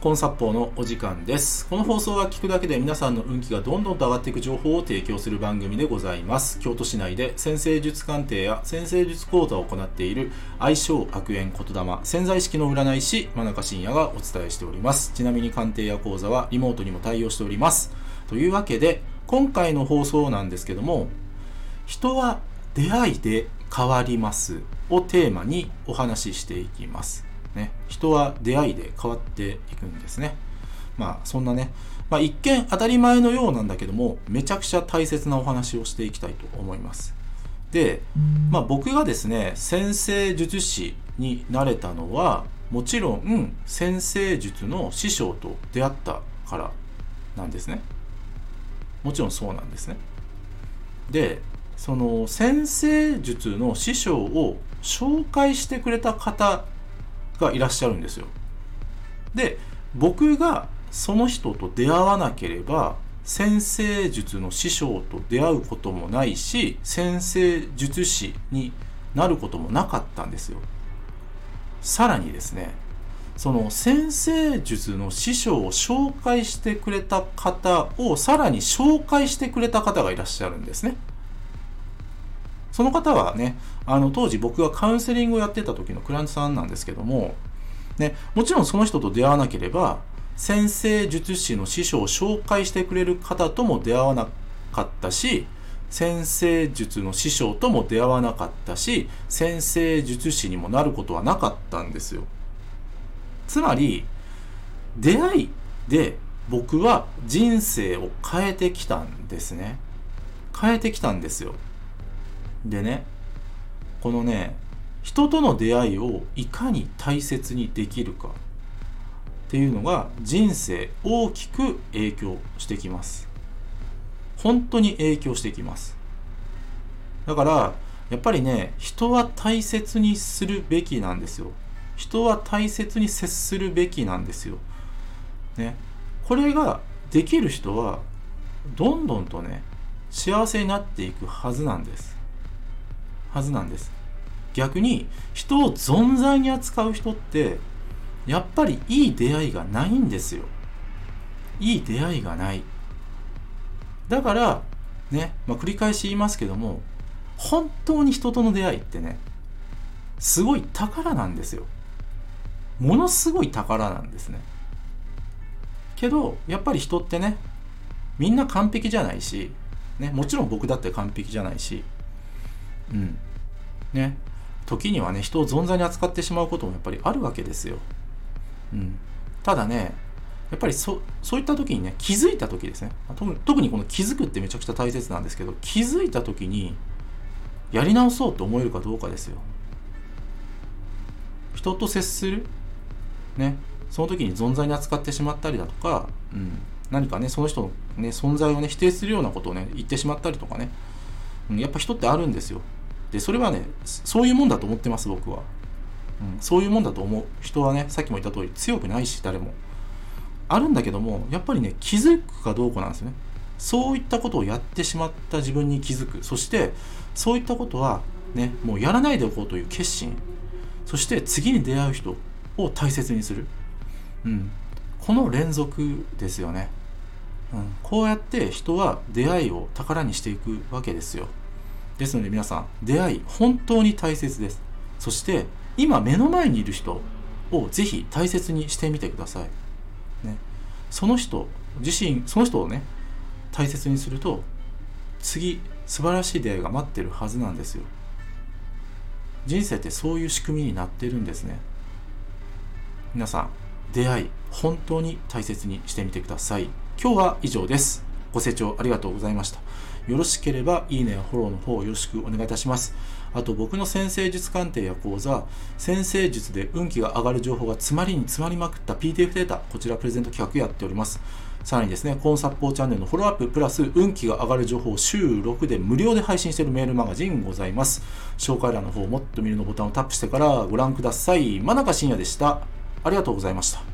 コンサッポーのお時間です。この放送は聞くだけで皆さんの運気がどんどんと上がっていく情報を提供する番組でございます。京都市内で先生術鑑定や先生術講座を行っている相性悪縁言霊潜在意識の占い師真中信也がお伝えしております。ちなみに鑑定や講座はリモートにも対応しております。というわけで今回の放送なんですけども人は出会いで変わりますをテーマにお話ししていきます。ね、人は出会いで変わっていくんですね。まあそんなね、まあ、一見当たり前のようなんだけどもめちゃくちゃ大切なお話をしていきたいと思います。で、まあ、僕がですね先生術師になれたのはもちろん先生術の師匠と出会ったからなんですね。もちろんそうなんですね。でその先生術の師匠を紹介してくれた方がいらっしゃるんですよ。で僕がその人と出会わなければ先生術の師匠と出会うこともないし先生術師になることもなかったんですよ。さらにですねその先生術の師匠を紹介してくれた方をさらに紹介してくれた方がいらっしゃるんですね。その方はね、あの当時僕がカウンセリングをやってた時のクライアントさんなんですけども、ね、もちろんその人と出会わなければ、先生術師の師匠を紹介してくれる方とも出会わなかったし、先生術の師匠とも出会わなかったし、先生術師にもなることはなかったんですよ。つまり、出会いで僕は人生を変えてきたんですね。変えてきたんですよ。でねこのね人との出会いをいかに大切にできるかっていうのが人生大きく影響してきます。本当に影響してきます。だからやっぱりね人は大切にするべきなんですよ。人は大切に接するべきなんですよ。ね。これができる人はどんどんとね幸せになっていくはずなんです。はずなんです。逆に人を存在に扱う人ってやっぱりいい出会いがないんですよ。いい出会いがない。だからね、まあ、繰り返し言いますけども本当に人との出会いってねすごい宝なんですよ。ものすごい宝なんですね。けどやっぱり人ってねみんな完璧じゃないし、ね、もちろん僕だって完璧じゃないしうん。ね。時にはね人を存在に扱ってしまうこともやっぱりあるわけですよ、うん、ただねやっぱりそそういった時にね気づいた時ですね。特にこの気づくってめちゃくちゃ大切なんですけど気づいた時にやり直そうと思えるかどうかですよ。人と接する。ね。その時に存在に扱ってしまったりだとか、うん、何かねその人の、ね、存在をね否定するようなことをね言ってしまったりとかね、うん、やっぱ人ってあるんですよ。でそれはねそういうもんだと思ってます僕は、うん、そういうもんだと思う人はねさっきも言った通り強くないし誰も。あるんだけどもやっぱりね気づくかどうかなんですよね。そういったことをやってしまった自分に気づく。そしてそういったことはねもうやらないでおこうという決心。そして次に出会う人を大切にする、うん、この連続ですよね、うん、こうやって人は出会いを宝にしていくわけですよ。ですので皆さん出会い本当に大切です。そして今目の前にいる人をぜひ大切にしてみてください、ね、その人自身その人をね大切にすると次素晴らしい出会いが待ってるはずなんですよ。人生ってそういう仕組みになってるんですね。皆さん出会い本当に大切にしてみてください。今日は以上です。ご清聴ありがとうございました。よろしければいいねやフォローの方よろしくお願いいたします。あと僕の先生術鑑定や講座、先生術で運気が上がる情報が詰まりに詰まりまくった PDF データ、こちらプレゼント企画やっております。さらにですね、コンサッポーチャンネルのフォローアッププラス運気が上がる情報を週6で無料で配信しているメールマガジンございます。紹介欄の方もっと見るのボタンをタップしてからご覧ください。真中信也でした。ありがとうございました。